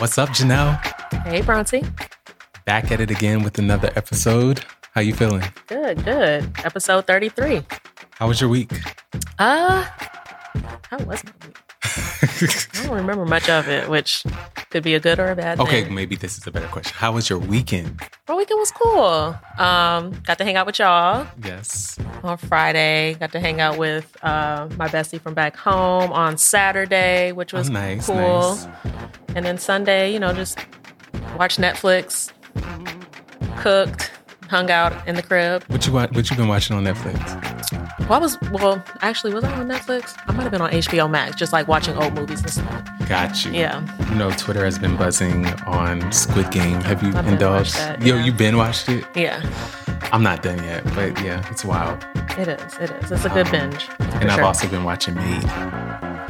What's up, Janelle? Hey, Bronzy. Back at it again with another episode. How you feeling? Good, good. Episode 33. How was your week? Uh, how was my week? I don't remember much of it, which could be a good or a bad Okay, thing. maybe this is a better question. How was your weekend? My weekend was cool. Um, got to hang out with y'all Yes. on Friday. Got to hang out with uh, my bestie from back home on Saturday, which was oh, nice, cool. nice. And then Sunday, you know, just watched Netflix, cooked, hung out in the crib. What you what you been watching on Netflix? Well, I was well, actually, was I on Netflix? I might have been on HBO Max, just like watching old movies and stuff. Got you. Yeah. You know, Twitter has been buzzing on Squid Game. Have you I've indulged? watched that, Yo, you been watched it? Yeah, I'm not done yet, but yeah, it's wild. it is. It is. It's a good Um, binge. And I've also been watching Maid.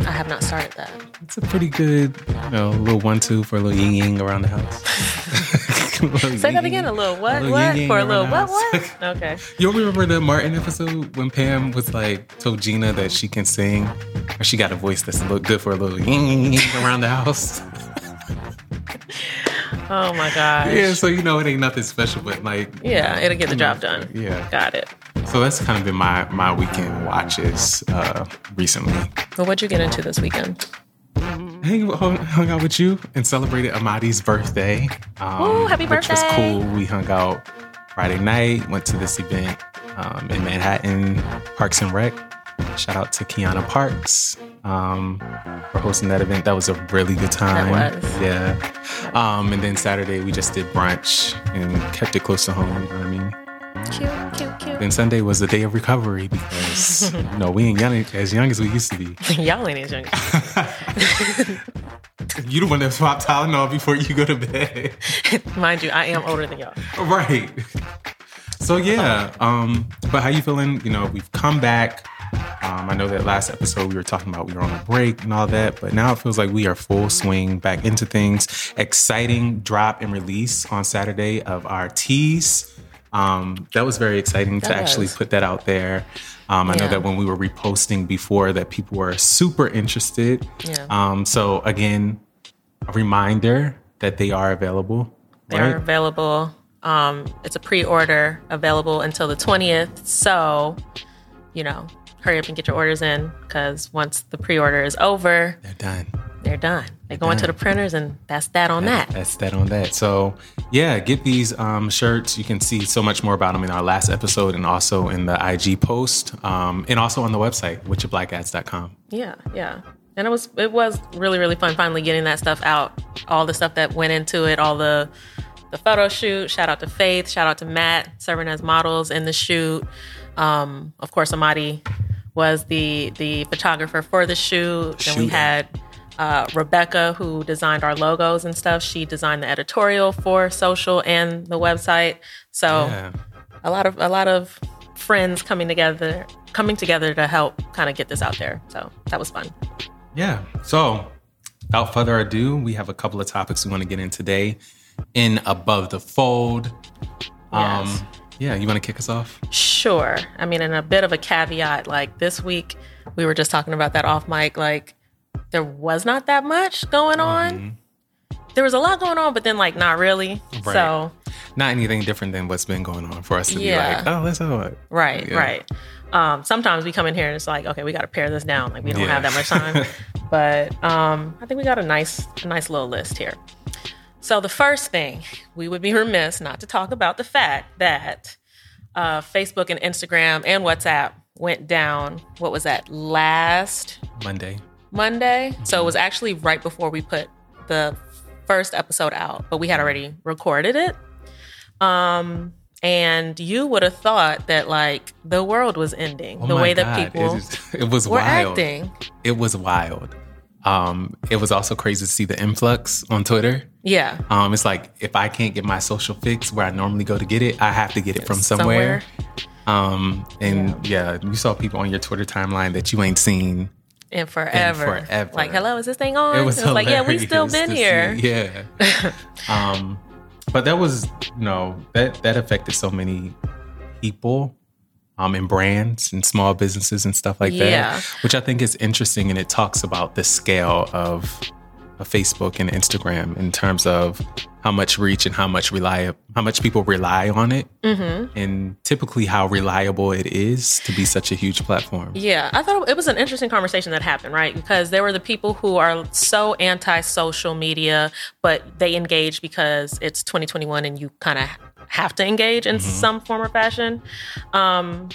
I have not started that. It's a pretty good, you know, little one-two for a little yin yang around the house. Say that again. A little what? little what? For a little what? What? Okay. You remember the Martin episode when Pam was like told Gina that she can sing, or she got a voice that's look good for a little yin yang around the house. Oh my gosh. yeah, so you know it ain't nothing special, but like Yeah, it'll get the job done. yeah. Got it. So that's kind of been my my weekend watches uh, recently. Well, what'd you get into this weekend? Hang, hung, hung out with you and celebrated Amadi's birthday. Um, Ooh, happy Which was cool. We hung out Friday night, went to this event um, in Manhattan, Parks and Rec. Shout out to Kiana Parks um, for hosting that event. That was a really good time. Yeah. Um, and then Saturday, we just did brunch and kept it close to home. You know what I mean? Cute, cute, cute. Then Sunday was the day of recovery because, you know, we ain't young, as young as we used to be. Y'all ain't as young. You the one that swapped Tylenol before you go to bed. Mind you, I am older than y'all. right. So yeah, um, but how you feeling? You know, we've come back. Um, I know that last episode we were talking about we were on a break and all that, but now it feels like we are full swing back into things. Exciting drop and release on Saturday of our teas. Um, that was very exciting to That actually put that out there. Um, I know that when we were reposting before, that people were super interested. Yeah. Um, so again, a reminder that they are available. They right? are available. Um, it's a pre-order available until the 20th. So, you know, hurry up and get your orders in because once the pre-order is over, They're done. They're done. They go into the printers and that's that on that. That's that on that. So yeah, get these um, shirts. You can see so much more about them in our last episode and also in the IG post um, and also on the website, witchyourblackads.com. Yeah, yeah. And it was it was really really fun finally getting that stuff out. All the stuff that went into it, all the the photo shoot. Shout out to Faith. Shout out to Matt serving as models in the shoot. Um, of course, Amadi was the the photographer for the shoot. And we had uh, Rebecca who designed our logos and stuff. She designed the editorial for social and the website. So Yeah. a lot of a lot of friends coming together coming together to help kind of get this out there. So that was fun. Yeah. So without further ado, we have a couple of topics we want to get in today in Above the Fold. Um, Yes. yeah, you want to kick us off? Sure. I mean, and a bit of a caveat, like this week, we were just talking about that off mic. Like, there was not that much going on. There was a lot going on, but then, like, not really. Right. So, Not anything different than what's been going on for us to Yeah. be like, oh, let's have it. right, Yeah. right. Um, sometimes we come in here and it's like, okay, we got to pare this down. Like, we don't Yeah. have that much time. but um, I think we got a nice, a nice little list here. So, the first thing, we would be remiss not to talk about the fact that uh, Facebook and Instagram and WhatsApp went down. What was that? Last Monday. Monday. So it was actually right before we put the first episode out, but we had already recorded it. Um, and you would have thought that like the world was ending Oh the way God. that people it, is- it was were wild. acting. It was wild. Um, it was also crazy to see the influx on Twitter. Yeah. Um, it's like if I can't get my social fix where I normally go to get it, I have to get it from somewhere. Um, and yeah. you saw people on your Twitter timeline that you ain't seen. And forever. forever. Like, hello, is this thing on? It was, like, yeah, we hilarious still been see. here. Yeah. um, but that was you know that that affected so many people. Um, and brands and small businesses and stuff like Yeah. that, which I think is interesting, and it talks about the scale of Facebook and Instagram in terms of how much reach and how much rely how much people rely on it, mm-hmm. and typically how reliable it is to be such a huge platform. Yeah, I thought it was an interesting conversation that happened, right? Because there were the people who are so anti social media, but they engage because it's 2021 and you kind of have to engage in mm-hmm. some form or fashion. Um,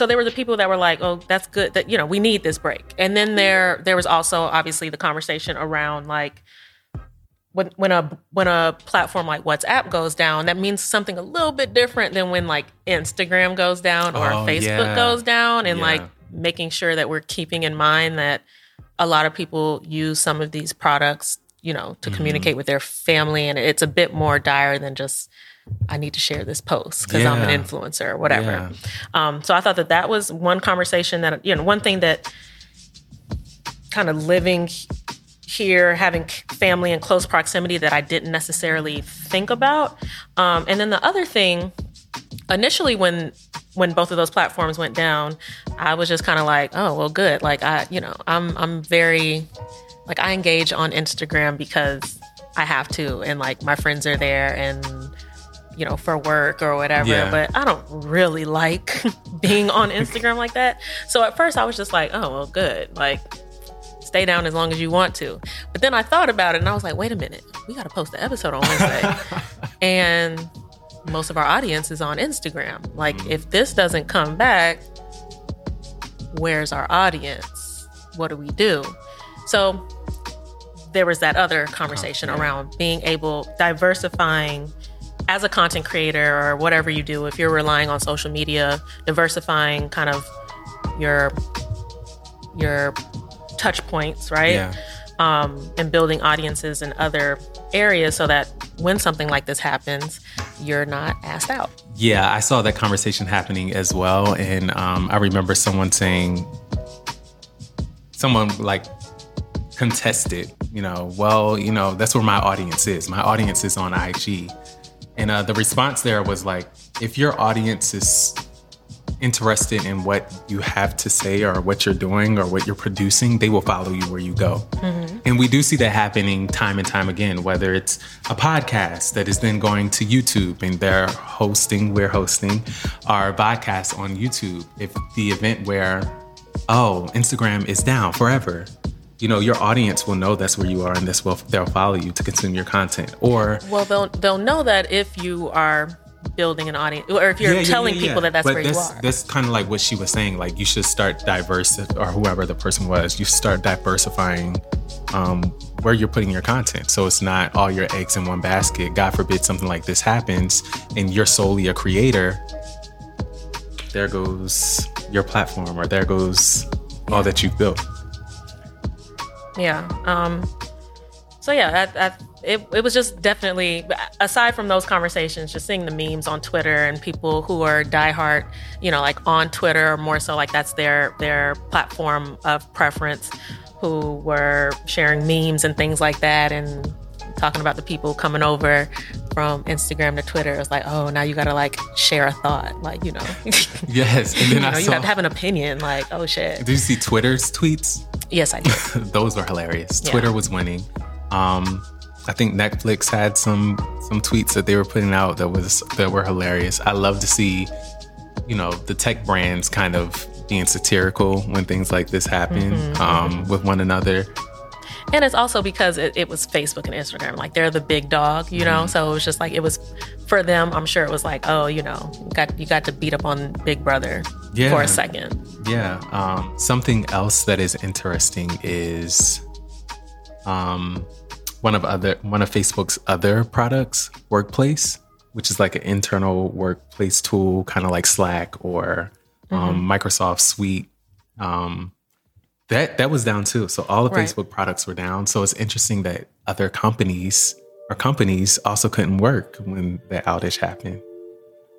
so there were the people that were like, "Oh, that's good. That you know, we need this break." And then there there was also obviously the conversation around like when when a when a platform like WhatsApp goes down, that means something a little bit different than when like Instagram goes down or oh, Facebook yeah. goes down, and yeah. like making sure that we're keeping in mind that a lot of people use some of these products, you know, to mm-hmm. communicate with their family, and it's a bit more dire than just I need to share this post because yeah. I'm an influencer or whatever. Yeah. Um, so I thought that that was one conversation that, you know, one thing that kind of living here, having family in close proximity that I didn't necessarily think about. Um, and then the other thing, initially when when both of those platforms went down, I was just kind of like, oh well, good. Like I, you know, I'm I'm very like I engage on Instagram because I have to, and like my friends are there, and you know, for work or whatever. Yeah. But I don't really like being on Instagram like that. So at first I was just like, oh, well, good. Like, stay down as long as you want to. But then I thought about it and I was like, wait a minute, we got to post the episode on Wednesday. and most of our audience is on Instagram. Like, mm. if this doesn't come back, where's our audience? What do we do? So there was that other conversation oh, around being able diversifying as a content creator or whatever you do, if you're relying on social media, diversifying kind of your your touch points, right? Yeah. Um, and building audiences in other areas so that when something like this happens, you're not asked out. Yeah, I saw that conversation happening as well. And um, I remember someone saying, someone like contested, you know, well, you know, that's where my audience is. My audience is on IG. And uh, the response there was like, if your audience is interested in what you have to say or what you're doing or what you're producing, they will follow you where you go. Mm-hmm. And we do see that happening time and time again, whether it's a podcast that is then going to YouTube and they're hosting, we're hosting our podcast on YouTube. If the event where, oh, Instagram is down forever, you know your audience will know that's where you are and this will they'll follow you to consume your content or well they'll they'll know that if you are building an audience or if you're yeah, telling yeah, yeah, people that that's but where that's, you are. that's kind of like what she was saying like you should start diverse or whoever the person was you start diversifying um, where you're putting your content. So it's not all your eggs in one basket. God forbid something like this happens and you're solely a creator there goes your platform or there goes all that you've built yeah. Um, so yeah, it, it was just definitely aside from those conversations, just seeing the memes on Twitter and people who are diehard, you know, like on Twitter or more so like that's their their platform of preference, who were sharing memes and things like that and talking about the people coming over from Instagram to Twitter. It's like, oh, now you gotta like share a thought, like you know. yes, and then you I know, saw, you have to have an opinion. Like, oh shit. Did you see Twitter's tweets? Yes, I did. Those were hilarious. Yeah. Twitter was winning. Um, I think Netflix had some some tweets that they were putting out that was that were hilarious. I love to see, you know, the tech brands kind of being satirical when things like this happen mm-hmm. um, with one another. And it's also because it, it, was Facebook and Instagram. Like they're the big dog, you know? Mm-hmm. So it was just like, it was for them, I'm sure it was like, oh, you know, you got, you got to beat up on Big Brother yeah. for a second. Yeah. Um, something else that is interesting is um, one of other one of Facebook's other products, Workplace, which is like an internal workplace tool, kind of like Slack or um, mm-hmm. Microsoft Suite. Um, that that was down too. So all the right. Facebook products were down. So it's interesting that other companies or companies also couldn't work when the outage happened.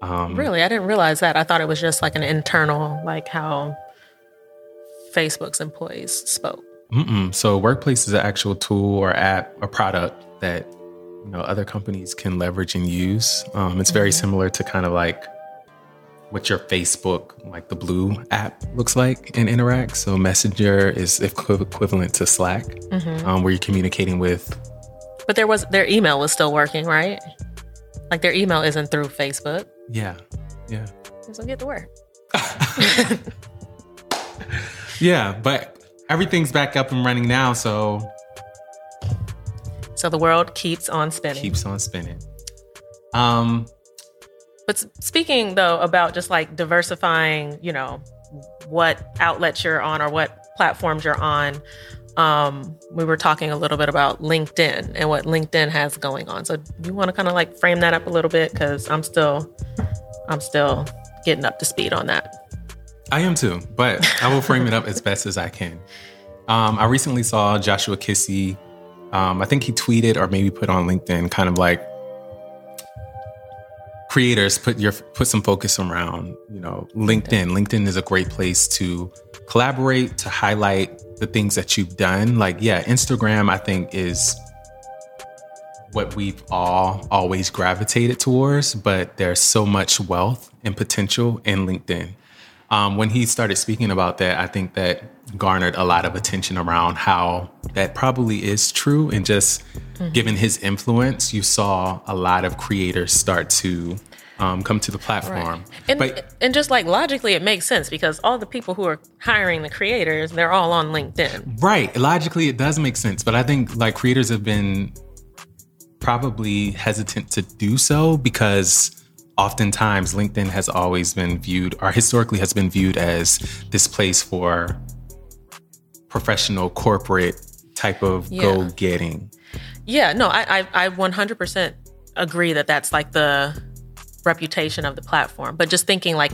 Um, really, I didn't realize that. I thought it was just like an internal, like how Facebook's employees spoke. Mm-mm. So Workplace is an actual tool or app or product that you know other companies can leverage and use. Um, it's very mm-hmm. similar to kind of like what your Facebook, like the blue app, looks like and interacts. So Messenger is equivalent to Slack, um, where you're communicating with. But there was their email was still working, right? Like their email isn't through Facebook. Yeah, yeah, So get to work. yeah. But everything's back up and running now, so So the world keeps on spinning. keeps on spinning. Um, But speaking though about just like diversifying, you know, what outlets you're on or what platforms you're on, um, we were talking a little bit about LinkedIn and what LinkedIn has going on. So you want to kind of like frame that up a little bit? Because I'm still, I'm still getting up to speed on that. I am too, but I will frame it up as best as I can. Um, I recently saw Joshua Kissi. Um, I think he tweeted or maybe put on LinkedIn, kind of like creators put your put some focus around you know LinkedIn. LinkedIn is a great place to collaborate, to highlight the things that you've done. Like yeah, Instagram I think is what we've all always gravitated towards, but there's so much wealth and potential in LinkedIn. Um, when he started speaking about that, I think that garnered a lot of attention around how that probably is true. And just given his influence, you saw a lot of creators start to um, come to the platform. And, but and just like logically, it makes sense because all the people who are hiring the creators, they're all on LinkedIn. Right. Logically, it does make sense. But I think like creators have been probably hesitant to do so because oftentimes LinkedIn has always been viewed or historically has been viewed as this place for professional corporate type of Yeah. go getting. Yeah, no, I, I, I 100% agree that that's like the reputation of the platform. But just thinking like,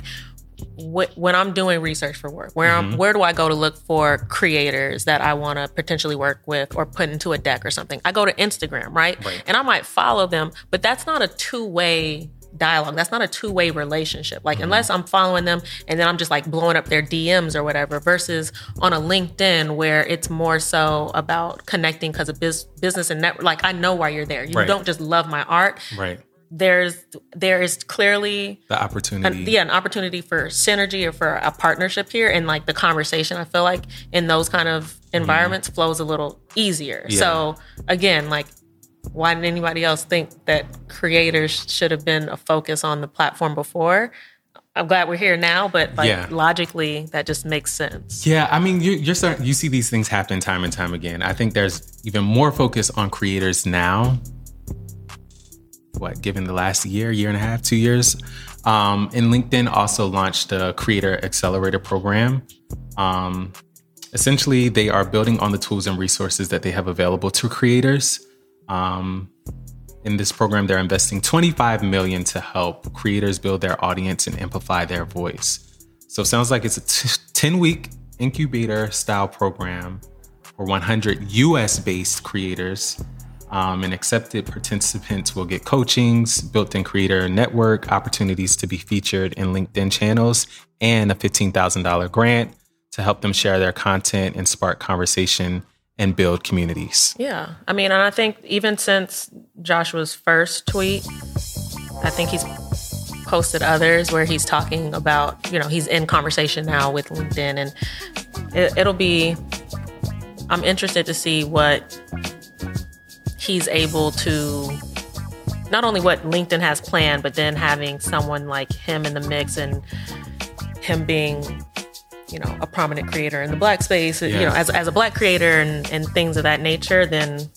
wh- when I'm doing research for work, where I'm, mm-hmm. where do I go to look for creators that I want to potentially work with or put into a deck or something? I go to Instagram, right? Right. And I might follow them, but that's not a two way dialogue. That's not a two way relationship. Like, unless I'm following them and then I'm just like blowing up their DMs or whatever, versus on a LinkedIn where it's more so about connecting because of biz- business and network. Like, I know why you're there. You Right. don't just love my art. Right. There's, there is clearly The an, opportunity. yeah, an opportunity for synergy or for a partnership here. And like the conversation, I feel like in those kind of environments flows a little easier. Mm-hmm. Yeah. So again, like, why did anybody else think that creators should have been a focus on the platform before? I'm glad we're here now, but like Yeah. logically, that just makes sense. Yeah, I mean, you, you're starting. You see these things happen time and time again. I think there's even more focus on creators now. What, given the last year, year and a half, two years, um, and LinkedIn also launched a Creator Accelerator program. Um, essentially, they are building on the tools and resources that they have available to creators. Um, in this program, they're investing 25 million to help creators build their audience and amplify their voice. So it sounds like it's a t- 10 week incubator style program for 100 US based creators. Um, and accepted participants will get coachings, built in creator network, opportunities to be featured in LinkedIn channels, and a $15,000 grant to help them share their content and spark conversation and build communities. Yeah. I mean, and I think even since Joshua's first tweet, I think he's posted others where he's talking about, you know, he's in conversation now with LinkedIn and it, it'll be, I'm interested to see what he's able to, not only what LinkedIn has planned, but then having someone like him in the mix and him being you know a prominent creator in the black space you know as, as a black creator and, and things of that nature then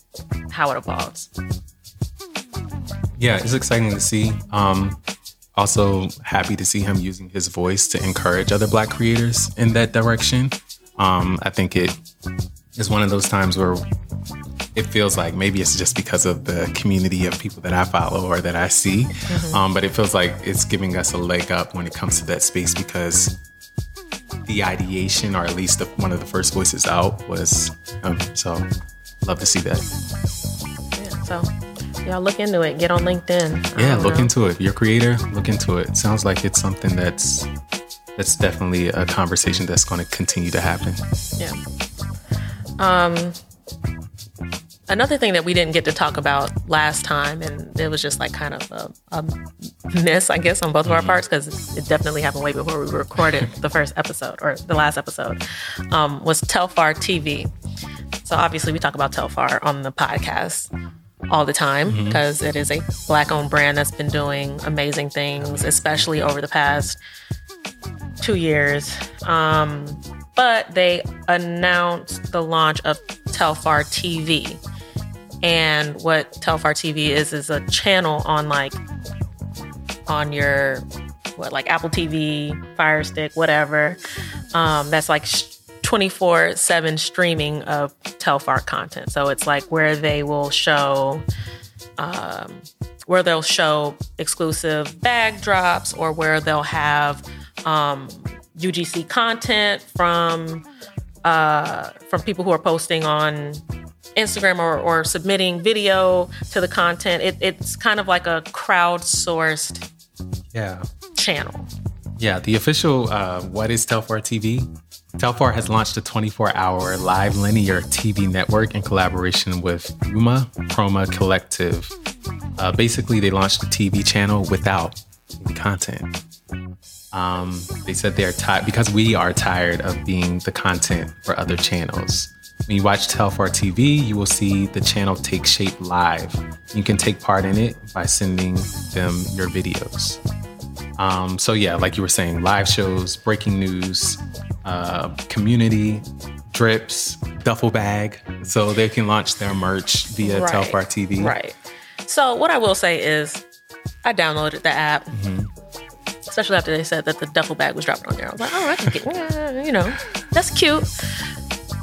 how it evolves Yeah, it's exciting to see. Um, also happy to see him using his voice to encourage other Black creators in that direction. Um, I think it is one of those times where it feels like maybe it's just because of the community of people that I follow or that I see, um, but it feels like it's giving us a leg up when it comes to that space because the ideation, or at least the, one of the first voices out, was um, so. Love to see that. yeah so y'all look into it get on linkedin I Yeah, look know. into it. If you're creator, look into it. Sounds like it's something that's that's definitely a conversation that's going to continue to happen. Yeah. Um, another thing that we didn't get to talk about last time, and it was just like kind of a, a miss, I guess, on both of our parts because it definitely happened way before we recorded the first episode or the last episode, um, was Telfar TV. So obviously, we talk about Telfar on the podcast all the time because it is a black owned brand that's been doing amazing things, especially over the past two years. Um, but they announced the launch of Telfar TV. And what Telfar TV is is a channel on like on your what like Apple TV, Fire Stick, whatever. Um, that's like 24 7 streaming of Telfar content. So it's like where they will show um, where they'll show exclusive bag drops or where they'll have um, UGC content from uh, from people who are posting on Instagram or, or submitting video to the content. It, it's kind of like a crowdsourced Yeah. channel. Yeah, the official uh, What is Telfar TV? Telfar has launched a 24 hour live linear TV network in collaboration with Yuma Chroma Collective. Uh, basically, they launched a TV channel without content. Um, they said they're tired because we are tired of being the content for other channels. When you watch Telfar TV, you will see the channel take shape live. You can take part in it by sending them your videos. Um, so yeah, like you were saying, live shows, breaking news, uh, community, drips, duffel bag, so they can launch their merch via Right. Telfar TV. Right. So what I will say is, I downloaded the app, Mm-hmm. especially after they said that the duffel bag was dropping on there. I was like, oh, I can get, you know, that's cute.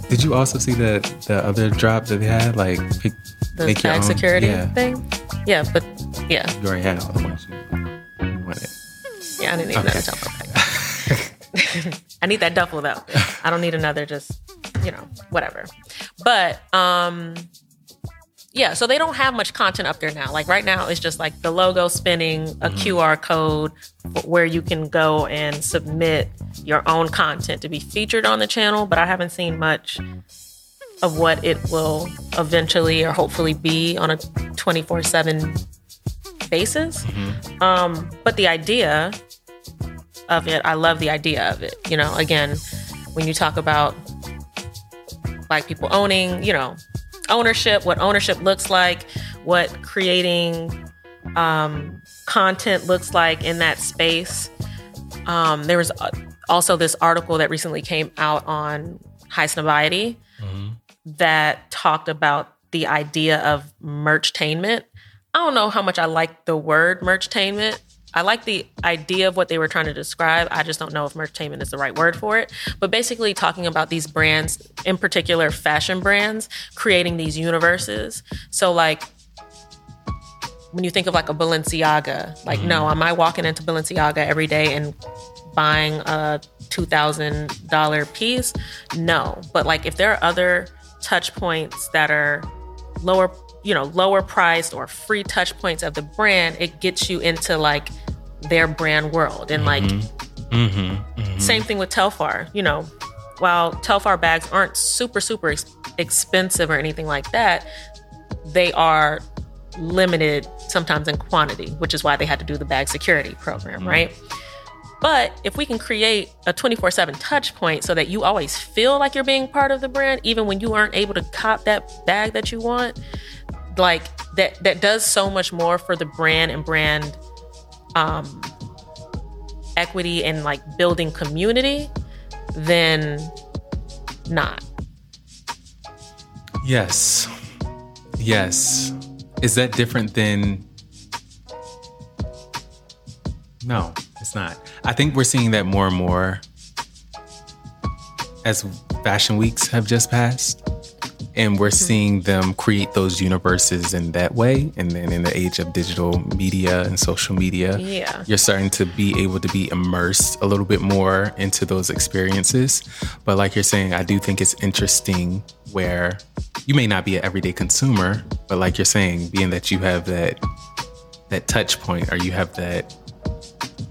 Did you also see the the other drop that they had, like pick, The make own? security Yeah, thing. Yeah, but yeah, you already had all the ones you, you wanted. yeah, I didn't need Okay. another duffel bag. I need that duffel though. I don't need another just, you know, whatever. But um yeah, so they don't have much content up there now. Like right now it's just like the logo spinning, a QR code where you can go and submit your own content to be featured on the channel, but I haven't seen much of what it will eventually or hopefully be on a 24/7 basis. Um, but the idea of it, I love the idea of it. You know, again, when you talk about black people owning, you know, ownership, what ownership looks like, what creating um, content looks like in that space. Um, there was uh, also this article that recently came out on Highsnobiety that talked about the idea of merchtainment. I don't know how much I like the word merchtainment. I like the idea of what they were trying to describe. I just don't know if merchtainment is the right word for it. But basically, talking about these brands, in particular fashion brands, creating these universes. So, like, when you think of like a Balenciaga, like, no, mm-hmm. am I walking into Balenciaga every day and buying a $2,000 piece? No. But like, if there are other touch points that are lower, you know, lower priced or free touch points of the brand, it gets you into like their brand world. And like, mm-hmm. Mm-hmm. Mm-hmm. same thing with Telfar, you know, while Telfar bags aren't super, super ex- expensive or anything like that, they are limited sometimes in quantity, which is why they had to do the bag security program, right? But if we can create a 24 7 touch point so that you always feel like you're being part of the brand, even when you aren't able to cop that bag that you want, like that, that does so much more for the brand and brand um, equity and like building community than not. Yes. Yes. Is that different than No, it's not. I think we're seeing that more and more as fashion weeks have just passed. And we're hmm. seeing them create those universes in that way. And then in the age of digital media and social media, Yeah. you're starting to be able to be immersed a little bit more into those experiences. But like you're saying, I do think it's interesting where you may not be an everyday consumer, but like you're saying, being that you have that that touch point or you have that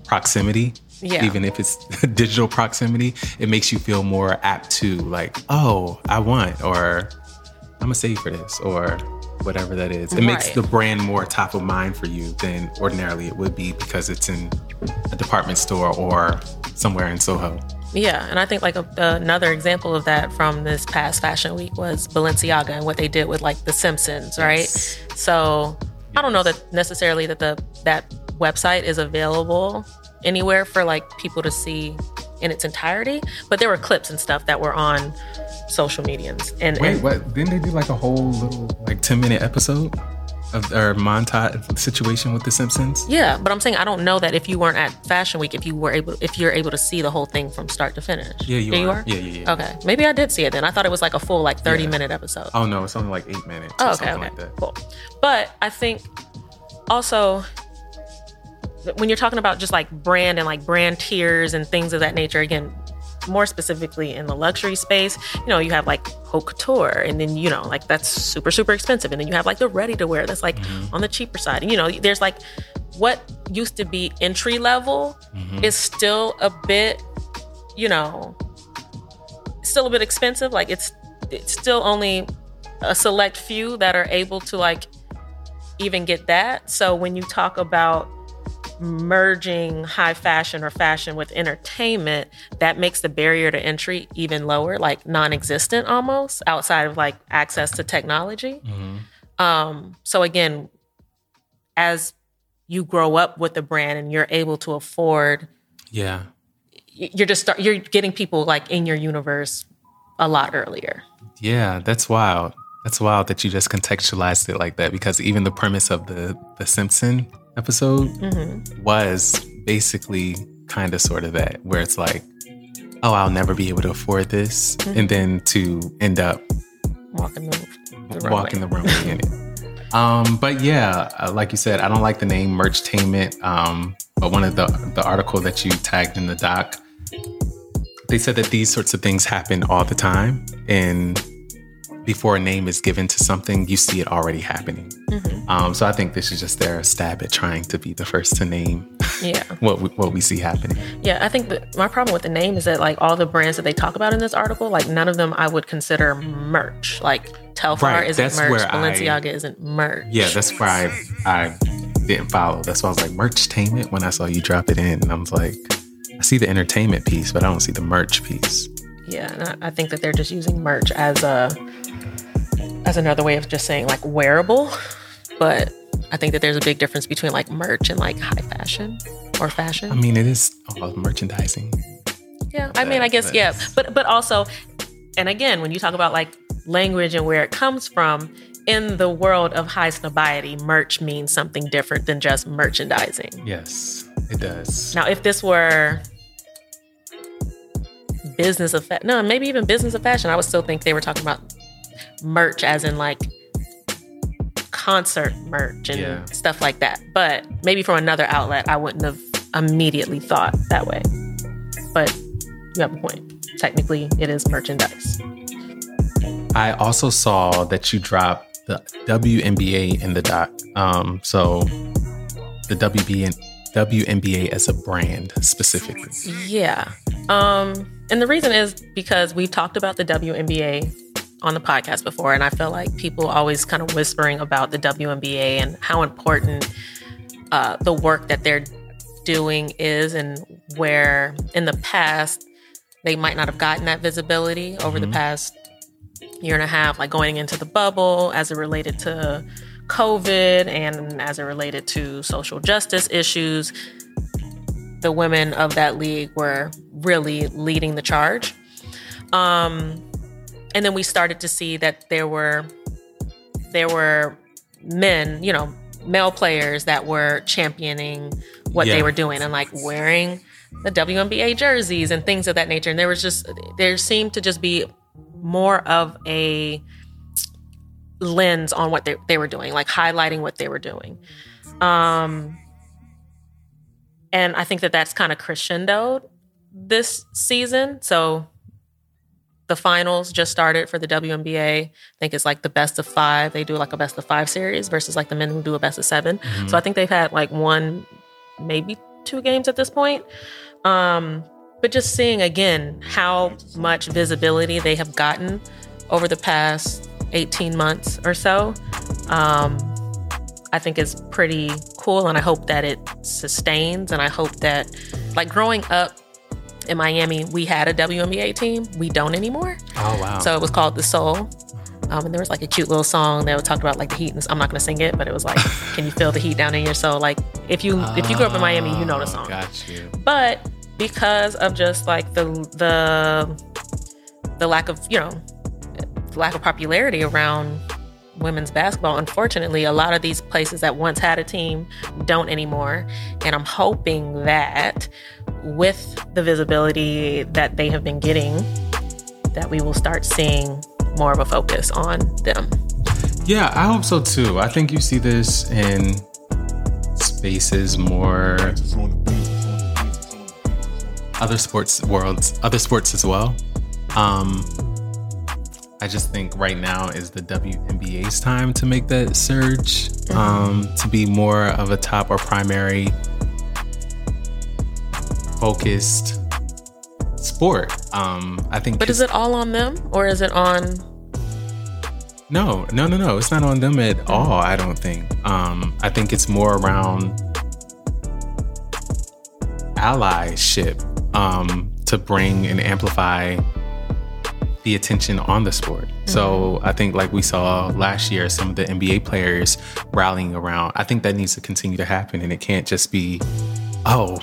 proximity, Yeah. even if it's digital proximity, it makes you feel more apt to like, oh, I want or I'm gonna save for this or whatever that is. It makes the brand more top of mind for you than ordinarily it would be because it's in a department store or somewhere in Soho. Yeah, and I think like a, another example of that from this past fashion week was Balenciaga and what they did with like The Simpsons, right? Yes. So I don't know that necessarily that the that website is available anywhere for like people to see in its entirety, but there were clips and stuff that were on social medians. And, Wait, and what? Didn't they do like a whole little like 10 minute episode of their montage situation with The Simpsons? yeah, but I'm saying I don't know that if you weren't at Fashion Week, if you were able, if you're able to see the whole thing from start to finish. Yeah, you Yeah, are. Yeah, yeah, yeah. Okay, maybe I did see it then. I thought it was like a full like 30 Yeah. minute episode. Oh no, it's only like eight minutes. Oh, okay, something okay, like that. cool. But I think also when you're talking about just like brand and like brand tiers and things of that nature, again, more specifically in the luxury space, you know, you have like haute couture, and then you know, like that's super super expensive, and then you have like the ready to wear that's like mm-hmm. on the cheaper side, and you know, there's like what used to be entry level mm-hmm. is still a bit, you know, still a bit expensive. Like it's it's still only a select few that are able to like even get that. So when you talk about merging high fashion or fashion with entertainment, that makes the barrier to entry even lower, like non-existent almost outside of like access to technology. Um, so again, as you grow up with the brand and you're able to afford Yeah. you're just start, you're getting people like in your universe a lot earlier. Yeah, that's wild. That's wild that you just contextualized it like that because even the premise of the the Simpson episode Mm-hmm. was basically kind of sort of that, where it's like, oh, I'll never be able to afford this, Mm-hmm. and then to end up Walking the, the walking the runway. in it. Um, but yeah, uh, like you said, I don't like the name Merchtainment. Um, but one of the the article that you tagged in the doc, they said that these sorts of things happen all the time, and before a name is given to something, you see it already happening. Mm-hmm. Um, so I think this is just their stab at trying to be the first to name Yeah. what we, what we see happening. Yeah, I think that my problem with the name is that like all the brands that they talk about in this article, like none of them I would consider merch. Like Telfar Right, isn't merch, where I- Balenciaga isn't merch. Yeah, that's why I, I didn't follow. That's why I was like merchtainment when I saw you drop it in, and I was like, I see the entertainment piece, but I don't see the merch piece. Yeah, and I, I think that they're just using merch as a as another way of just saying like wearable. But I think that there's a big difference between like merch and like high fashion or fashion. I mean, it is all merchandising. Yeah, I mean, I guess yeah, but but also, and again, when you talk about like language and where it comes from, in the world of Highsnobiety, merch means something different than just merchandising. Yes, it does. Now, if this were business of fa- no, maybe even business of fashion, I would still think they were talking about merch as in like concert merch and Yeah. stuff like that. But maybe from another outlet, I wouldn't have immediately thought that way. But you have a point. Technically, it is merchandise. I also saw that you dropped the WNBA in the doc. Um, so the WBN, WNBA as a brand specifically. Yeah. Um, and the reason is because we've talked about the WNBA on the podcast before, and I feel like people always kind of whispering about the WNBA and how important uh, the work that they're doing is, and where in the past they might not have gotten that visibility over the past year and a half, like going into the bubble as it related to COVID and as it related to social justice issues the women of that league were really leading the charge. Um, and then we started to see that there were there were men, you know, male players that were championing what Yeah. they were doing and like wearing the WNBA jerseys and things of that nature. And there was just there seemed to just be more of a lens on what they, they were doing, like highlighting what they were doing. Um, and I think that that's kind of crescendoed this season. So the finals just started for the WNBA. I think it's like the best of five. They do like a best of five series versus like the men who do a best of 7 So I think they've had like one, maybe two games at this point. Um, but just seeing again how much visibility they have gotten over the past 18 months or so. Um, I think is pretty cool, and I hope that it sustains. And I hope that, like growing up in Miami, we had a WNBA team. We don't anymore. Oh wow! So it was called the Soul. Um, and there was like a cute little song that would talk about like the heat. And I'm not gonna sing it, but it was like, "Can you feel the heat down in your soul?" Like if you if you grew up in Miami, you know the Oh, song. Got you. But because of just like the the the lack of you know lack of popularity around women's basketball, unfortunately, a lot of these places that once had a team don't anymore. And I'm hoping that with the visibility that they have been getting, that we will start seeing more of a focus on them. Yeah, I hope so too. I think you see this in spaces more other sports worlds, other sports as well. Um, I just think right now is the WNBA's time to make that surge, um, to be more of a top or primary focused sport. Um, I think. But is it all on them or is it on No, no, no, no. It's not on them at all. I don't think. Um, I think it's more around allyship um, to bring and amplify the attention on the sport. So I think, like we saw last year, some of the NBA players rallying around. I think that needs to continue to happen, and it can't just be, oh,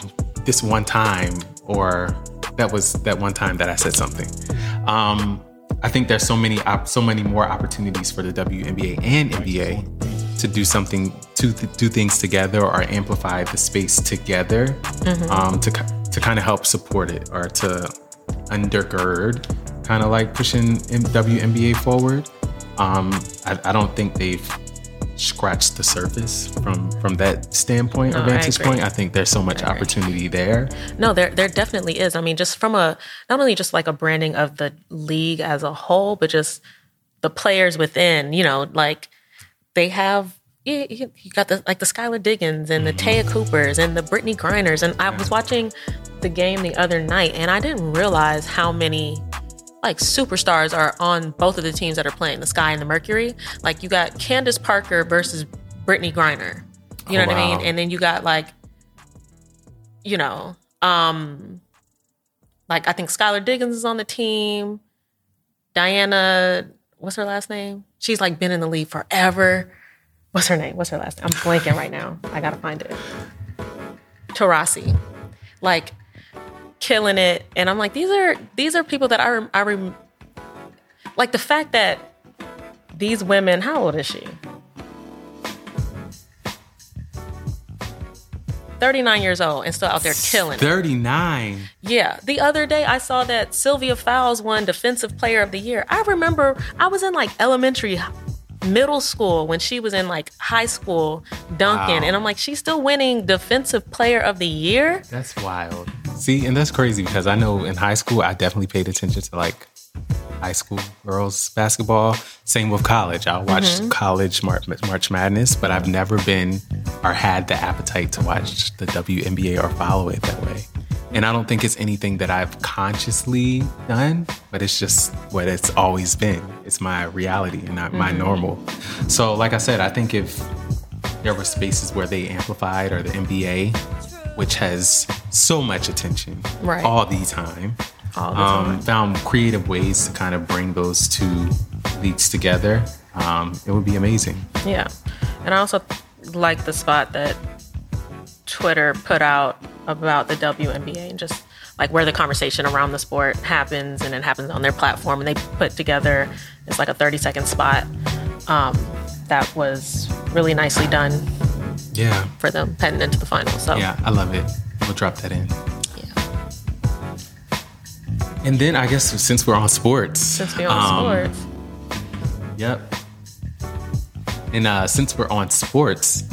this one time or that was that one time that I said something. Um, I think there's so many op- so many more opportunities for the WNBA and NBA to do something to th- do things together or amplify the space together um, to to kind of help support it or to undergird kind of like pushing WNBA forward. Um, I, I don't think they've scratched the surface from from that standpoint or No, I vantage point. I think there's so much opportunity there. No, there there definitely is. I mean, just from a not only just like a branding of the league as a whole, but just the players within. You know, like they have. You, you you got the like the Skylar Diggins and the mm-hmm. Taya Coopers and the Brittney Griners and I was watching the game the other night and I didn't realize how many like superstars are on both of the teams that are playing the Sky and the Mercury. Like you got Candace Parker versus Brittney Griner. You know Oh, what I mean? And then you got like, you know, um, like I think Skylar Diggins is on the team. Diana, what's her last name? She's like been in the league forever. What's her name? What's her last name? I'm blanking right now. I gotta find it. Taurasi, like killing it, and I'm like, these are these are people that I rem- I rem- like the fact that these women. How old is she? 39 years old and still out there killing it. 39. Yeah. The other day I saw that Sylvia Fowles won Defensive Player of the Year. I remember I was in like elementary, middle school when she was in like high school dunking. Wow. And I'm like, she's still winning Defensive Player of the Year. That's wild. See, and that's crazy because I know in high school I definitely paid attention to like high school girls basketball. Same with college. I watched mm-hmm. college Mar- March Madness, but I've never been or had the appetite to watch the WNBA or follow it that way. And I don't think it's anything that I've consciously done, but it's just what it's always been. It's my reality and not my normal. So, like I said, I think if there were spaces where they amplified or the NBA, which has so much attention Right. all the time, All the um, found creative ways to kind of bring those two leagues together, um, it would be amazing. Yeah. And I also like the spot that Twitter put out about the WNBA and just like where the conversation around the sport happens and it happens on their platform. And they put together, it's like a 30 second spot um, that was really nicely done Yeah, for them heading into the final. So, yeah, I love it. We'll drop that in. yeah. And then I guess since we're on sports, since we're on um, sports, Yep. And uh, since we're on sports,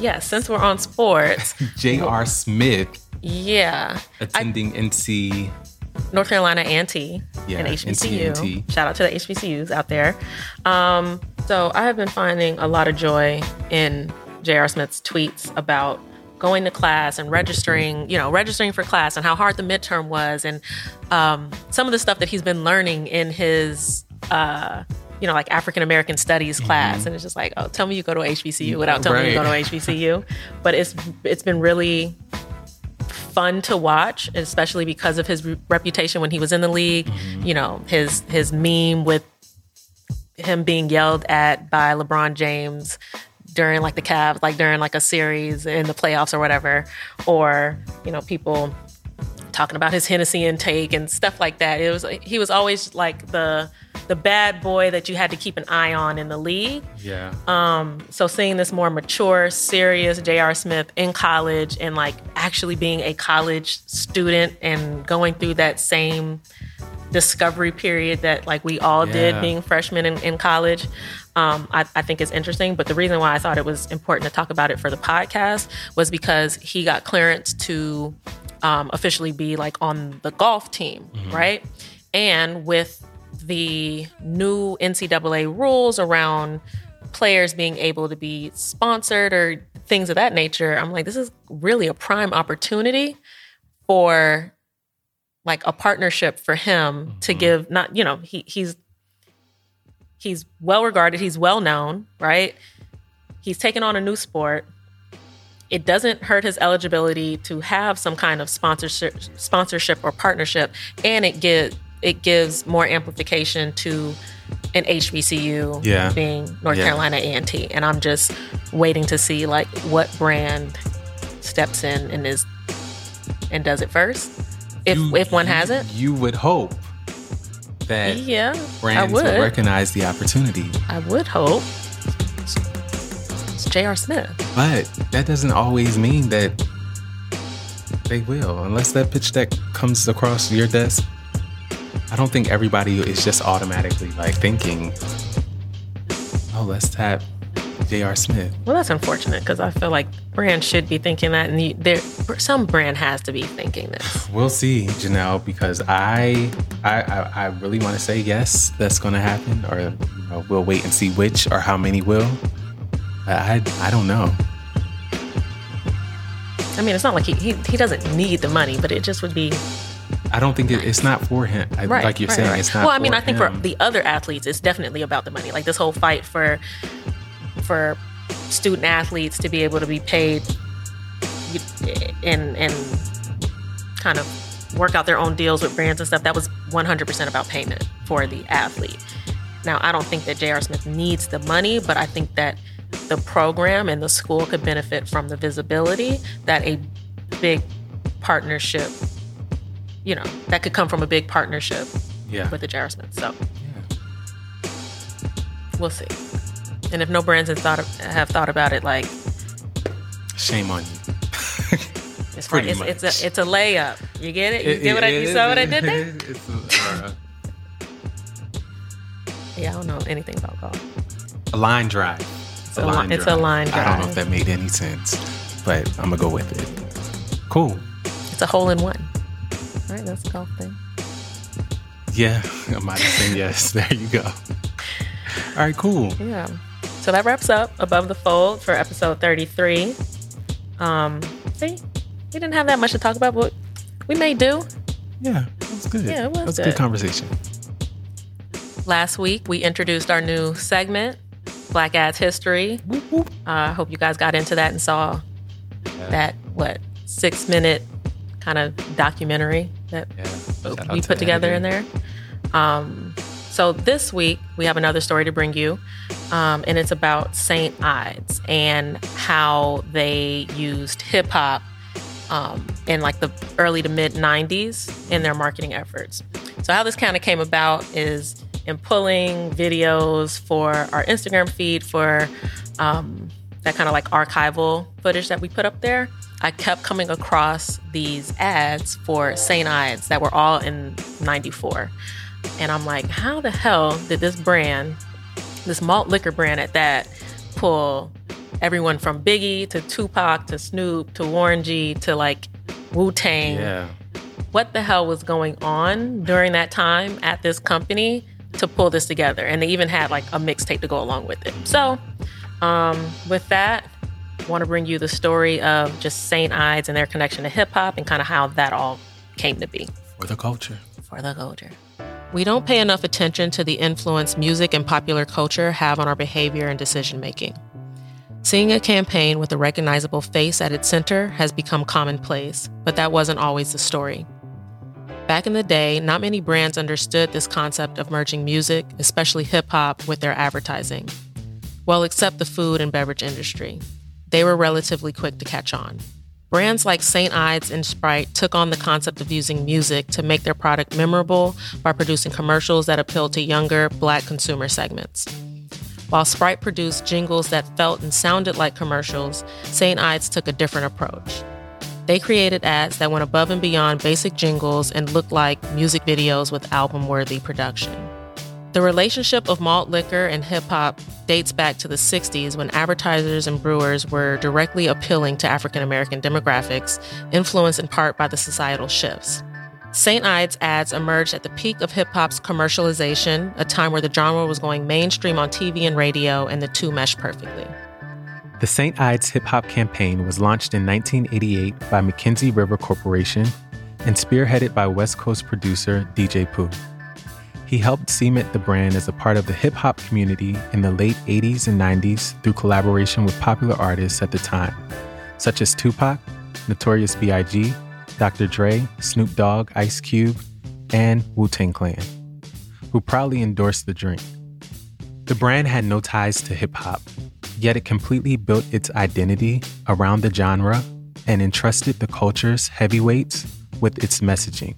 yeah, since we're on sports, J.R. Smith yeah. attending NC. North Carolina A&T Yeah, and HBCU. NC&T. Shout out to the HBCUs out there. Um, so I have been finding a lot of joy in J.R. Smith's tweets about going to class and registering, you know, registering for class and how hard the midterm was and um, some of the stuff that he's been learning in his uh, you know, like African American Studies class, mm-hmm. and it's just like, oh, tell me you go to HBCU mm-hmm. without telling me you go to HBCU. but it's it's been really fun to watch, especially because of his re- reputation when he was in the league. Mm-hmm. You know, his his meme with him being yelled at by LeBron James during like the Cavs, like during like a series in the playoffs or whatever, or you know, people talking about his Hennessy intake and stuff like that. It was he was always like the the bad boy that you had to keep an eye on in the league. Yeah. Um, So seeing this more mature, serious J.R. Smith in college and like actually being a college student and going through that same discovery period that like we all Yeah. did being freshmen in, in college. Um, I, I think is interesting. But the reason why I thought it was important to talk about it for the podcast was because he got clearance to um, officially be like on the golf team, right? And with the new NCAA rules around players being able to be sponsored or things of that nature, I'm like, this is really a prime opportunity for like a partnership for him to give not you know he he's he's well regarded he's well known right he's taken on a new sport it doesn't hurt his eligibility to have some kind of sponsorship sponsorship or partnership and it give it gives more amplification to an HBCU Yeah. being North Yeah. Carolina A&T and I'm just waiting to see like what brand steps in and is and does it first if You- if one you- hasn't You would hope that yeah brands I would. would recognize the opportunity. I would hope it's J.R. Smith But that doesn't always mean that they will, unless that pitch deck comes across your desk. I don't think everybody is just automatically like thinking, "Oh, let's tap J.R. Smith." Well, that's unfortunate because I feel like brands should be thinking that, and you, there some brand has to be thinking this. We'll see, Janelle, because I, I, I, I really want to say yes, that's going to happen, or you know, we'll wait and see which or how many will. I, I, I don't know. I mean, it's not like he, he he doesn't need the money, but it just would be I don't think it, it's not for him. I, right. like you're right, saying, right. it's not. Well, I mean, I think him. for the other athletes, it's definitely about the money. Like this whole fight for for student athletes to be able to be paid and and kind of work out their own deals with brands and stuff. That was 100% about payment for the athlete. Now, I don't think that J.R. Smith needs the money, but I think that the program and the school could benefit from the visibility that a big partnership, you know, that could come from a big partnership yeah. with the J.R. Smith. So yeah. we'll see. And if no brands have thought of, have thought about it, like Shame on you. it's Pretty like it's, it's much. a it's a layup. You get it? You get what I, you saw what I did there? It's a, uh, Yeah, I don't know anything about golf. a line drive. It's a li- it's a line drive. I don't know if that made any sense, but I'm gonna go with it. Cool. It's a hole in one. All right, that's a golf thing. Yeah, I might have said yes. There you go. All right, cool. Yeah. So that wraps up Above the Fold for episode 33. Um, see, we didn't have that much to talk about, but we may do. Yeah, that was good. Yeah, it was That was a good. good conversation. Last week, we introduced our new segment, Black Ads History. Uh, I hope you guys got into that and saw that, what, six minute kind of documentary that Yeah. We put the together editor. in there. Um, so this week we have another story to bring you, um, and it's about Saint Ides and how they used hip hop um, in like the early to mid '90s in their marketing efforts. So how this kind of came about is in pulling videos for our Instagram feed for um, that kind of like archival footage that we put up there. I kept coming across these ads for St. Ides that were all in 94. And I'm like, how the hell did this brand, this malt liquor brand at that, pull everyone from Biggie to Tupac to Snoop to Warren G to like Wu Tang? Yeah. What the hell was going on during that time at this company to pull this together? And they even had like a mixtape to go along with it. So, um, with that, want to bring you the story of just St. Ides and their connection to hip hop and kind of how that all came to be For the culture. for the culture. We don't pay enough attention to the influence music and popular culture have on our behavior and decision making. Seeing a campaign with a recognizable face at its center has become commonplace, but that wasn't always the story. Back in the day, not many brands understood this concept of merging music, especially hip hop, with their advertising. Well, except the food and beverage industry. They were relatively quick to catch on. Brands like St. Ides and Sprite took on the concept of using music to make their product memorable by producing commercials that appealed to younger, black consumer segments. While Sprite produced jingles that felt and sounded like commercials, St. Ides took a different approach. They created ads that went above and beyond basic jingles and looked like music videos with album worthy production. The relationship of malt liquor and hip hop dates back to the 60s when advertisers and brewers were directly appealing to African American demographics, influenced in part by the societal shifts. St. Ides ads emerged at the peak of hip hop's commercialization, a time where the genre was going mainstream on TV and radio, and the two meshed perfectly. The St. Ides hip hop campaign was launched in 1988 by McKenzie River Corporation and spearheaded by West Coast producer DJ Pooh. He helped cement the brand as a part of the hip hop community in the late 80s and 90s through collaboration with popular artists at the time, such as Tupac, Notorious B.I.G., Dr. Dre, Snoop Dogg, Ice Cube, and Wu Tang Clan, who proudly endorsed the drink. The brand had no ties to hip hop, yet it completely built its identity around the genre and entrusted the culture's heavyweights with its messaging.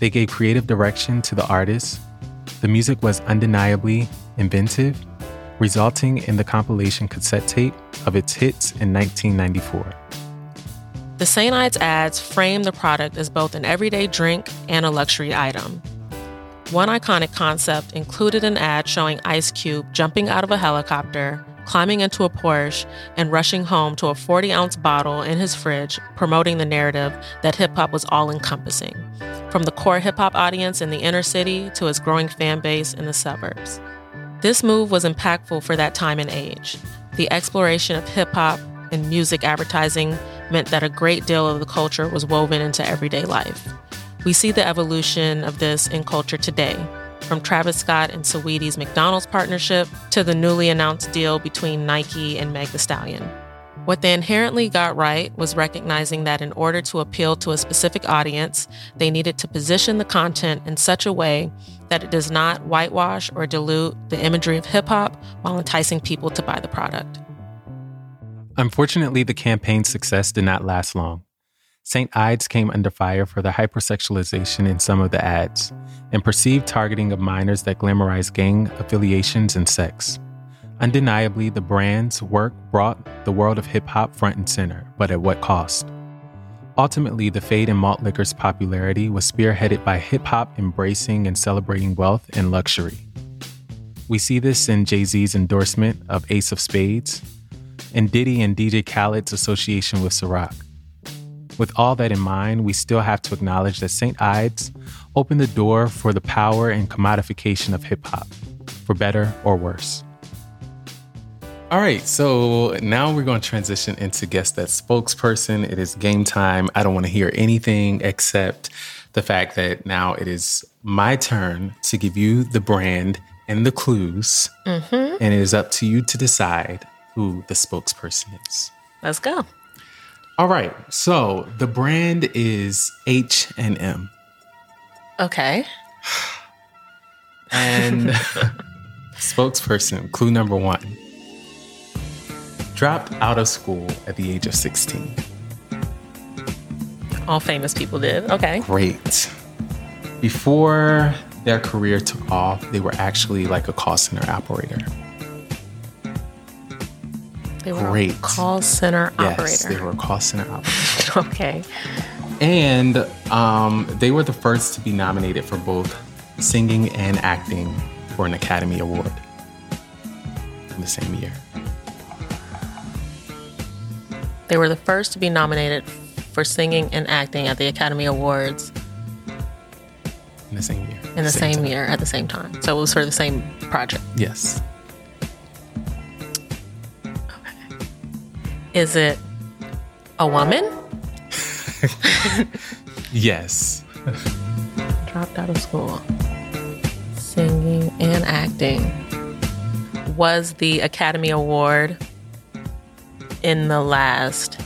They gave creative direction to the artists. The music was undeniably inventive, resulting in the compilation cassette tape of its hits in 1994. The St. Ides ads frame the product as both an everyday drink and a luxury item. One iconic concept included an ad showing Ice Cube jumping out of a helicopter climbing into a Porsche, and rushing home to a 40 ounce bottle in his fridge, promoting the narrative that hip hop was all encompassing, from the core hip hop audience in the inner city to its growing fan base in the suburbs. This move was impactful for that time and age. The exploration of hip hop and music advertising meant that a great deal of the culture was woven into everyday life. We see the evolution of this in culture today, from Travis Scott and Saweetie's McDonald's partnership to the newly announced deal between Nike and Meg Thee Stallion. What they inherently got right was recognizing that in order to appeal to a specific audience, they needed to position the content in such a way that it does not whitewash or dilute the imagery of hip hop while enticing people to buy the product. Unfortunately, the campaign's success did not last long. St. Ides came under fire for the hypersexualization in some of the ads and perceived targeting of minors that glamorized gang affiliations and sex. Undeniably, the brand's work brought the world of hip hop front and center, but at what cost? Ultimately, the fade in malt liquor's popularity was spearheaded by hip hop embracing and celebrating wealth and luxury. We see this in Jay Z's endorsement of Ace of Spades and Diddy and DJ Khaled's association with Ciroc. With all that in mind, we still have to acknowledge that St. Ides opened the door for the power and commodification of hip hop, for better or worse. All right, so now we're going to transition into guest that spokesperson. It is game time. I don't want to hear anything except the fact that now it is my turn to give you the brand and the clues, mm-hmm. and it is up to you to decide who the spokesperson is. Let's go. All right. So the brand is H and M. Okay. And spokesperson, clue number one. Dropped out of school at the age of 16. All famous people did. Okay. Great. Before their career took off, they were actually like a call center operator. They were Great. a call center yes, operator. they were a call center operator. okay. And um, they were the first to be nominated for both singing and acting for an Academy Award in the same year. They were the first to be nominated for singing and acting at the Academy Awards in the same year. In the same, same year at the same time. So it was for the same project. Yes. Is it a woman? yes. Dropped out of school. Singing and acting was the Academy Award in the last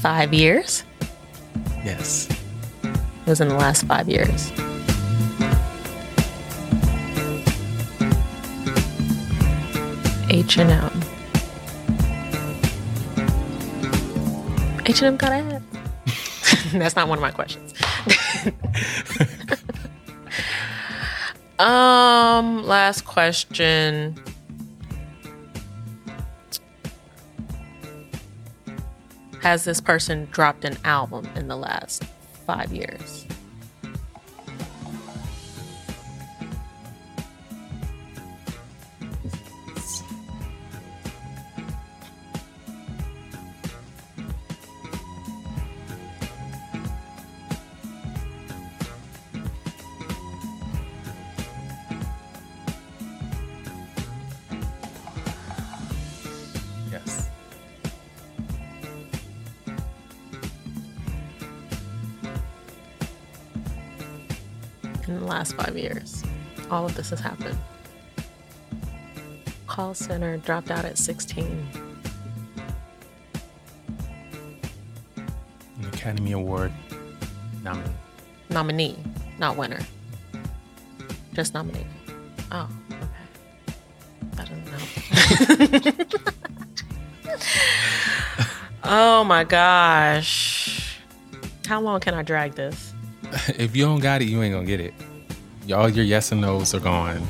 five years? Yes. It was in the last five years. H and M. H and M got ads. That's not one of my questions. um, last question. Has this person dropped an album in the last five years? Last five years. All of this has happened. Call center dropped out at 16. An Academy Award nominee. Nominee, not winner. Just nominated. Oh, okay. That doesn't help. oh my gosh. How long can I drag this? if you don't got it, you ain't gonna get it. All your yes and no's are gone.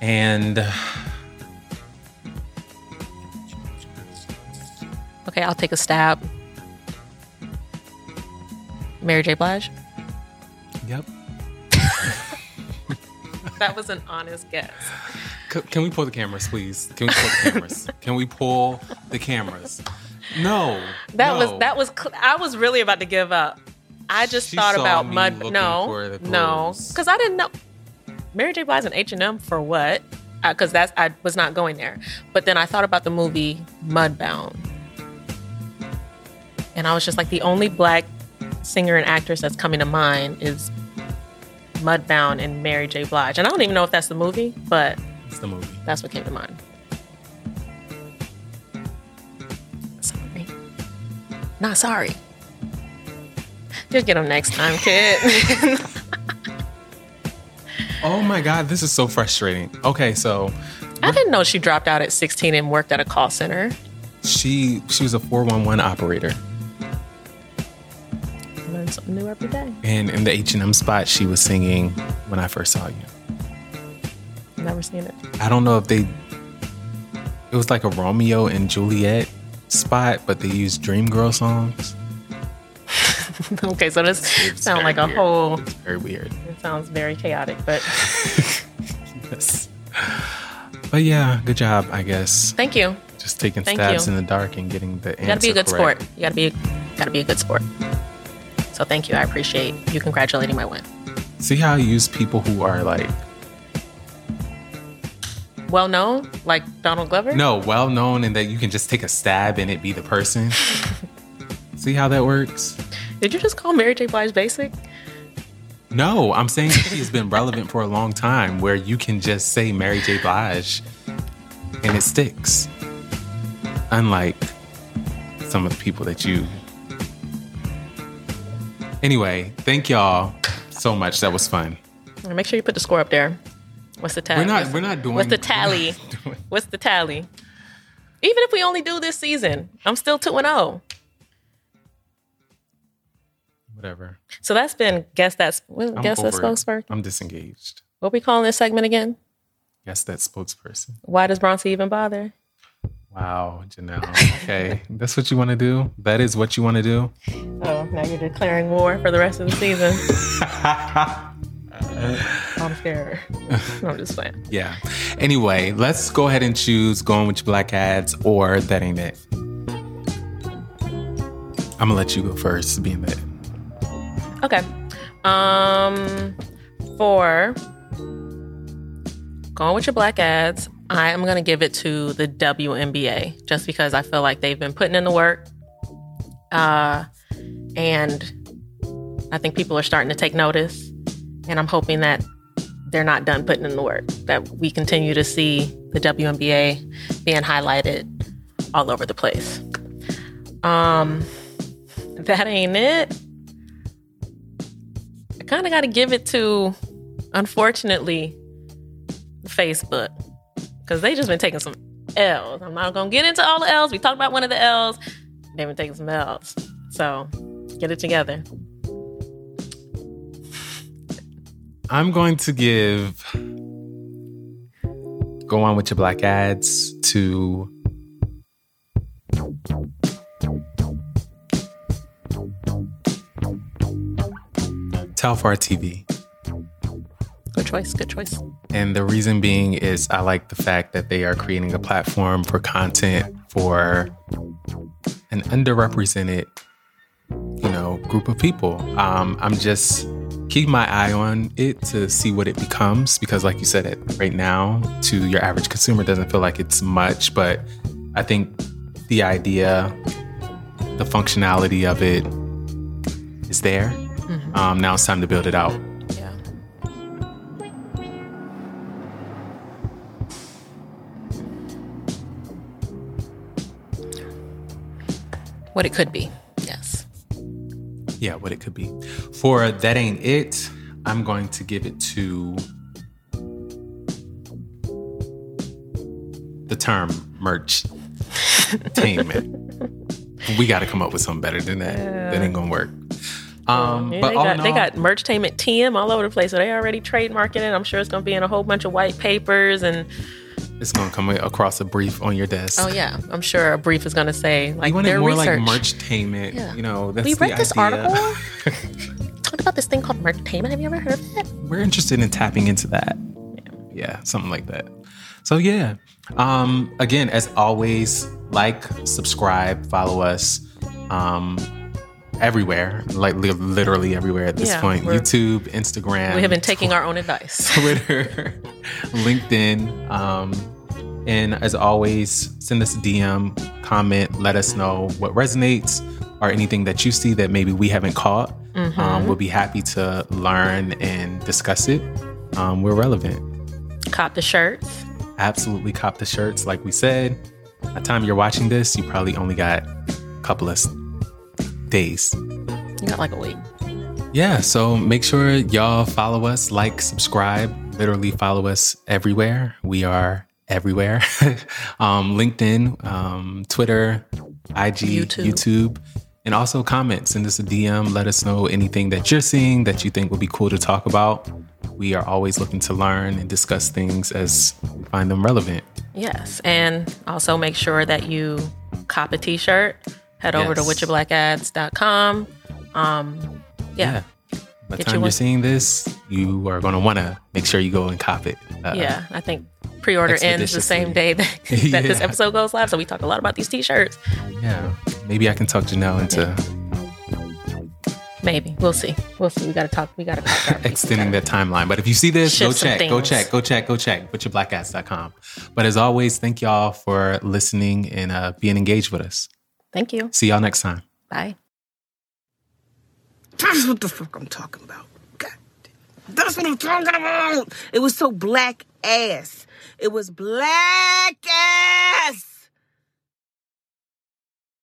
And Okay, I'll take a stab. Mary J. Blige? yep. That was an honest guess. C- can we pull the cameras, please? Can we pull the cameras? Can we pull the cameras? No. That no. was that was cl- I was really about to give up. I just She thought about mud. No, no, because I didn't know Mary J. Blige and H and M for what? Uh, because that's I was not going there. But then I thought about the movie Mudbound, and I was just like, the only black singer and actress that's coming to mind is Mudbound and Mary J. Blige. And I don't even know if that's the movie, but It's the movie. that's what came to mind. Sorry. Not sorry. Just get them next time, kid. Oh my god, this is so frustrating. Okay, so I didn't know she dropped out at 16 and worked at a call center. she she was a 411 operator. Learn something new every day. And in the H&M spot, she was singing When I First Saw You. Never seen it. I don't know if they it was like a Romeo and Juliet spot, but they used Dream Girl songs. okay, so this It's sounds like a weird. whole. It's very weird. It sounds very chaotic, but Yes. But yeah, good job, I guess. thank you. Just taking Thank stabs you. in the dark and getting the answer You gotta be a good correct. sport. You gotta be, gotta be a good sport. So thank you. I appreciate you congratulating my win. See how I use people who are like Well known, like Donald Glover. no well known and that you can just take a stab and it be the person. See how that works? Did you just call Mary J. Blige basic? No, I'm saying she has been relevant for a long time where you can just say Mary J. Blige and it sticks. Unlike some of the people that you. Anyway, thank y'all so much. That was fun. Make sure you put the score up there. What's the tally? We're not we're not doing What's the tally? What's the tally? Even if we only do this season, I'm still 2 and oh. 0. Whatever. So that's been guess that's I'm guess that spokesperson. I'm disengaged. What we calling this segment again? Guess that spokesperson. Why does Bronson even bother? Wow, Janelle. Okay. That's what you want to do? That is what you want to do? Oh, now you're declaring war for the rest of the season. I'm scared. No, I'm just playing. Yeah. Anyway, let's go ahead and choose going with your black ads or that ain't it. I'm gonna let you go first, being that. Okay. Um, for going with your black ads, I am gonna give it to the WNBA just because I feel like they've been putting in the work, uh, and I think people are starting to take notice, and I'm hoping that they're not done putting in the work. That we continue to see the WNBA being highlighted all over the place. Um, that ain't it. Kind of got to give it to, unfortunately, Facebook because they just been taking some L's. I'm not gonna get into all the L's. We talked about one of the L's. They've been taking some L's. So get it together. I'm going to give go on with your black ads to Telfar TV. Good choice. Good choice. And the reason being is I like the fact that they are creating a platform for content for an underrepresented, you know, group of people. Um, I'm just keeping my eye on it to see what it becomes because, like you said, it right now to your average consumer doesn't feel like it's much, but I think the idea, the functionality of it is there. Um, now it's time to build it out. Yeah. What it could be. Yes. Yeah, what it could be. For That Ain't It, I'm going to give it to the term merch tainment. we got to come up with something better than that. Yeah. That ain't gonna work. Um, yeah, but they got, all, they got merchtainment TM all over the place, so they already trademarking it. I'm sure it's gonna be in a whole bunch of white papers and. It's gonna come across a brief on your desk. Oh yeah, I'm sure a brief is gonna say like you want more research. like merchtainment. Yeah. You know, that's we read this idea. article. Talk about this thing called merchtainment. Have you ever heard of it? We're interested in tapping into that. Yeah, yeah something like that. So yeah. Um, again, as always, like, subscribe, follow us. Um, everywhere, like li- literally everywhere at this yeah, point. YouTube, Instagram. We have been taking tw- our own advice. Twitter, LinkedIn. Um, and as always, send us a DM, comment, let us know what resonates or anything that you see that maybe we haven't caught. Mm-hmm. Um, we'll be happy to learn and discuss it. Um, we're relevant. Cop the shirts. Absolutely cop the shirts. Like we said, by the time you're watching this, you probably only got a couple of days. You got like a week. Yeah, so make sure y'all follow us, like, subscribe, literally follow us everywhere. We are everywhere. um, LinkedIn, um, Twitter, IG, YouTube. YouTube. and also comment. Send us a DM. Let us know anything that you're seeing that you think would be cool to talk about. We are always looking to learn and discuss things as we find them relevant. Yes, and also make sure that you cop a t-shirt head yes. over to witchyourblackads.com. Um, yeah. yeah. By the time you are seeing this, you are going to want to make sure you go and cop it. Uh, yeah, I think pre-order ends the same day that, that yeah. this episode goes live. So we talk a lot about these t-shirts. Yeah, maybe I can talk Janelle into. Yeah. Maybe we'll see. We'll see. We got to talk. We got to extending that timeline. But if you see this, go check, go check, go check, go check. Witchyourblackads.com. But as always, thank y'all for listening and uh, being engaged with us. Thank you. See y'all next time. Bye. That's what the fuck I'm talking about. God, that's what I'm talking about. It was so black ass. It was black ass.